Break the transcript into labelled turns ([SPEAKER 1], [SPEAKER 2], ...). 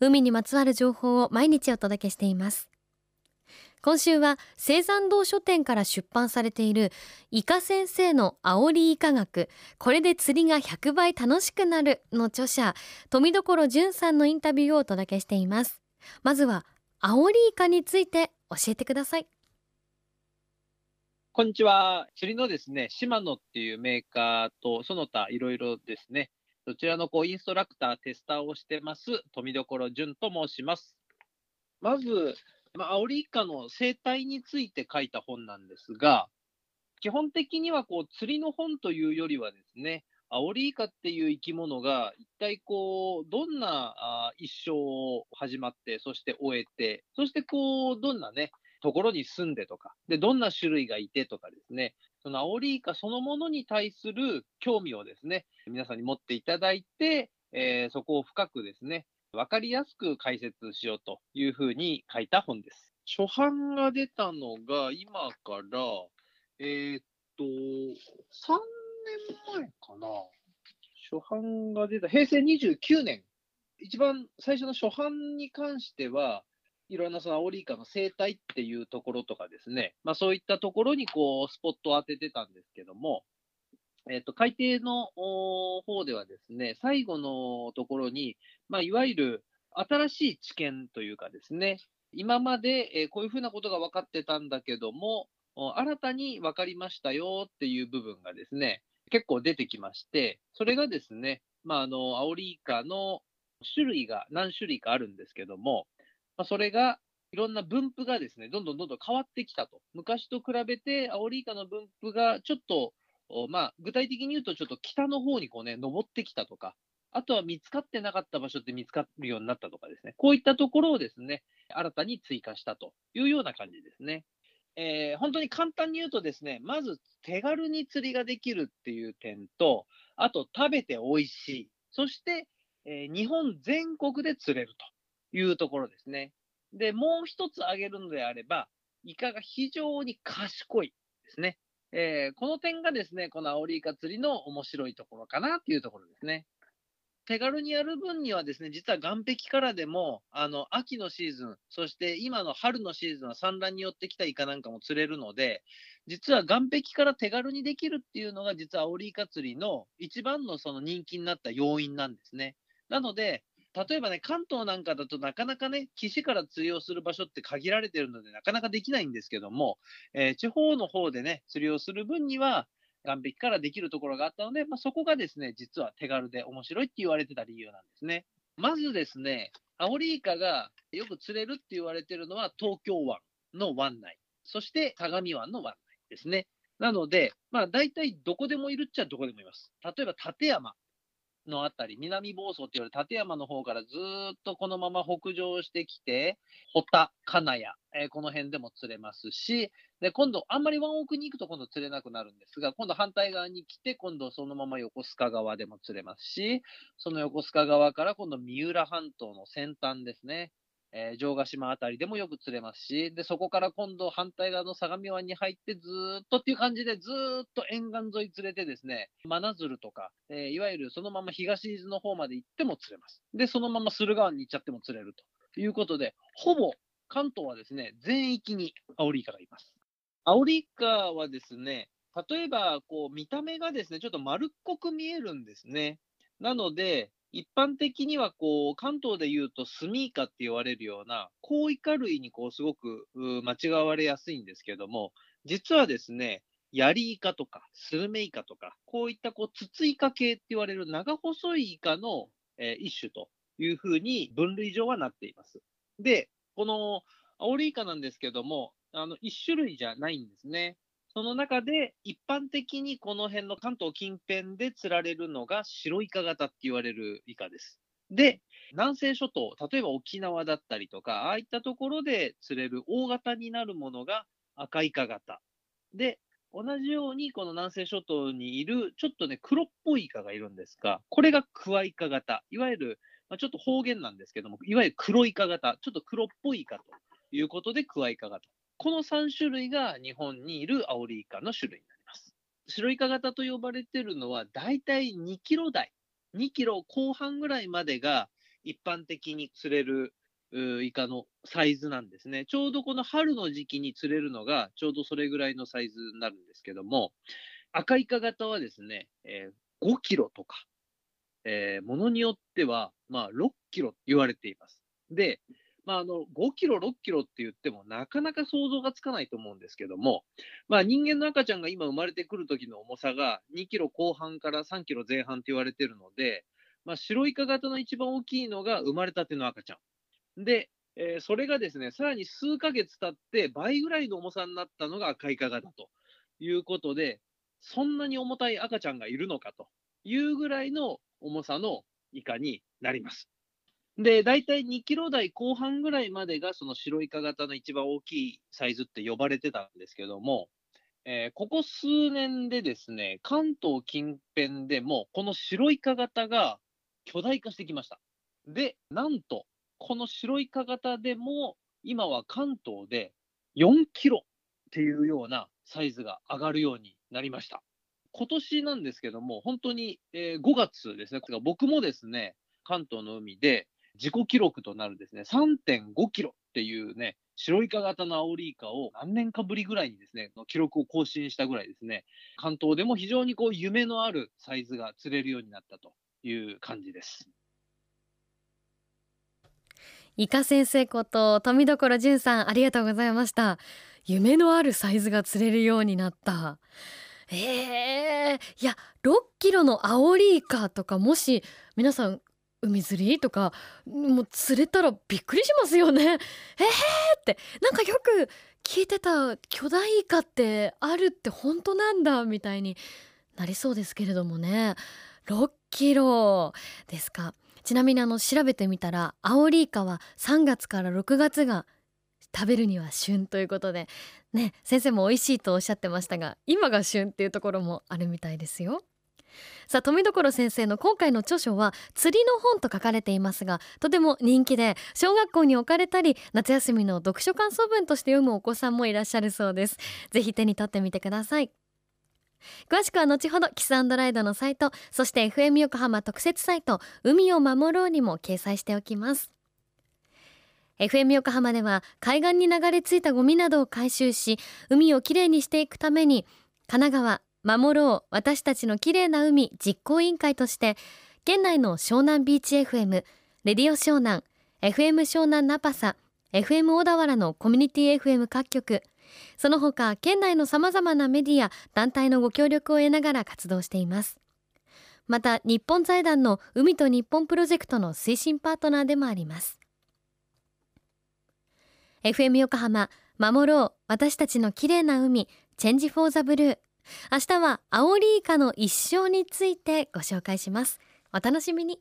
[SPEAKER 1] 海にまつわる情報を毎日お届けしています。今週は青山堂書店から出版されているイカ先生の煽りイカ学。これで釣りが100倍楽しくなるの著者富所淳さんのインタビューをお届けしています。まずは煽りイカについて教えてください。
[SPEAKER 2] こんにちは。釣りのですね島野っていうメーカーとその他いろいろですねそちらのこうインストラクター、テスターをしてます、富所淳と申します。まず、まあ、アオリイカの生態について書いた本なんですが、基本的にはこう釣りの本というよりはですね、アオリイカっていう生き物が一体こう、どんなあ一生を始まって、そして終えて、そしてこう、どんなね、ところに住んでとか、で、どんな種類がいてとかですね、そのアオリイカそのものに対する興味をですね、皆さんに持っていただいて、えー、そこを深くですね、わかりやすく解説しようというふうに書いた本です。初版が出たのが今から、えー、っと、3年前かな。初版が出た、平成29年。一番最初の初版に関しては、いろんなそのアオリイカの生態っていうところとかですね、まあ、そういったところにこうスポットを当ててたんですけども、えっと、海底の方ではですね、最後のところに、まあ、いわゆる新しい知見というかですね、今まで、こういうふうなことが分かってたんだけども、新たに分かりましたよっていう部分がですね、結構出てきまして、それがですね、まあ、あの、アオリイカの種類が何種類かあるんですけども、まあ、それがいろんな分布がですね、どんどんどんどん変わってきたと。昔と比べて、アオリイカの分布がちょっと、まあ、具体的に言うと、ちょっと北の方にこうね、登ってきたとか、あとは見つかってなかった場所って見つかるようになったとかですね、こういったところをですね、新たに追加したというような感じですね。えー、本当に簡単に言うとですね、まず手軽に釣りができるっていう点と、あと食べて美味しい、そして、えー、日本全国で釣れると。いうところですね。で、もう一つ挙げるのであれば、イカが非常に賢いですね。えー、この点がですね、このアオリイカ釣りの面白いところかなっていうところですね。手軽にやる分にはですね、実は岸壁からでも、あの、秋のシーズン、そして今の春のシーズンは産卵によってきたイカなんかも釣れるので、実は岸壁から手軽にできるっていうのが、実はアオリイカ釣りの一番のその人気になった要因なんですね。なので、例えばね、関東なんかだとなかなかね、岸から釣りをする場所って限られてるので、なかなかできないんですけども、えー、地方の方でね、釣りをする分には、岸壁からできるところがあったので、まあ、そこがですね、実は手軽で面白いって言われてた理由なんですね。まずですね、アオリイカがよく釣れるって言われてるのは東京湾の湾内、そして相模湾の湾内ですね。なので、まあ大体どこでもいるっちゃどこでもいます。例えば立山、のあたり、南房総って言われる立山の方からずっとこのまま北上してきて、穂田、金谷、えー、この辺でも釣れますし、で、今度、あんまり湾奥に行くと今度釣れなくなるんですが、今度反対側に来て、今度そのまま横須賀川でも釣れますし、その横須賀川から今度三浦半島の先端ですね。えー、城ヶ島あたりでもよく釣れますし、で、そこから今度反対側の相模湾に入ってずっとっていう感じでずっと沿岸沿い釣れてですね、真鶴とか、えー、いわゆるそのまま東伊豆の方まで行っても釣れます。で、そのまま駿河湾に行っちゃっても釣れるということで、ほぼ関東はですね、全域にアオリイカがいます。アオリイカはですね、例えば、こう、見た目がですね、ちょっと丸っこく見えるんですね。なので、一般的にはこう、関東で言うとスミイカって言われるような、高イカ類にこう、すごく間違われやすいんですけども、実はですね、ヤリイカとか、スルメイカとか、こういったこう、ツツイカ系って言われる長細いイカの、えー、一種というふうに分類上はなっています。で、このアオリイカなんですけども、あの、一種類じゃないんですね。その中で一般的にこの辺の関東近辺で釣られるのが白イカ型って言われるイカです。で、南西諸島、例えば沖縄だったりとか、ああいったところで釣れる大型になるものが赤イカ型。で、同じようにこの南西諸島にいるちょっとね、黒っぽいイカがいるんですが、これがクワイカ型。いわゆる、まあ、ちょっと方言なんですけども、いわゆる黒イカ型。ちょっと黒っぽいイカということでクワイカ型。この3種類が日本にいるアオリイカの種類になります。白イカ型と呼ばれているのは、だいたい2キロ台、2キロ後半ぐらいまでが一般的に釣れるイカのサイズなんですね。ちょうどこの春の時期に釣れるのが、ちょうどそれぐらいのサイズになるんですけども、赤イカ型はですね、えー、5キロとか、えー、ものによっては、まあ、6キロ言われています。で、まあ、あの、5キロ、6キロって言っても、なかなか想像がつかないと思うんですけども、まあ、人間の赤ちゃんが今生まれてくる時の重さが2キロ後半から3キロ前半って言われてるので、まあ、白イカ型の一番大きいのが生まれたての赤ちゃん。で、えー、それがですね、さらに数ヶ月経って倍ぐらいの重さになったのが赤いかがだということで、そんなに重たい赤ちゃんがいるのかというぐらいの重さのイカになります。で、大体2キロ台後半ぐらいまでがその白イカ型の一番大きいサイズって呼ばれてたんですけども、えー、ここ数年でですね、関東近辺でもこの白イカ型が巨大化してきました。で、なんとこの白イカ型でも、今は関東で4キロっていうようなサイズが上がるようになりました。今年なんですけども、本当に、えー、5月ですね、僕もですね、関東の海で自己記録となるですね、3.5キロっていうね、白イカ型のアオリイカを何年かぶりぐらいにですね、記録を更新したぐらいですね、関東でも非常にこう夢のあるサイズが釣れるようになったという感じです。
[SPEAKER 1] イカ先生こと富所淳さんありがとうございました夢のあるサイズが釣れるようになったえー、いや6キロのアオリイカとかもし皆さん海釣りとかもう釣れたらびっくりしますよね。えーって。なんかよく聞いてた巨大イカってあるって本当なんだみたいになりそうですけれどもね。6キロですか。ちなみにあの調べてみたらアオリイカは3月から6月が食べるには旬ということでね先生も美味しいとおっしゃってましたが今が旬っていうところもあるみたいですよ。さあ富所先生の今回の著書は釣りの本と書かれていますがとても人気で小学校に置かれたり夏休みの読書感想文として読むお子さんもいらっしゃるそうです。ぜひ手に取ってみてください。詳しくは後ほどキスライドのサイトそして FM 横浜特設サイト海を守ろうにも掲載しておきます。FM 横浜では海岸に流れ着いたゴミなどを回収し海をきれいにしていくために神奈川守ろう。私たちのきれいな海実行委員会として県内の湘南ビーチ FM レディオ湘南 FM 湘南ナパサ FM 小田原のコミュニティ FM 各局その他県内のさまざまなメディア団体のご協力を得ながら活動しています。また日本財団の海と日本プロジェクトの推進パートナーでもあります。FM 横浜守ろう。私たちの綺麗な海チェンジフォーザブルー。明日はアオリイカの一生についてご紹介します。お楽しみに。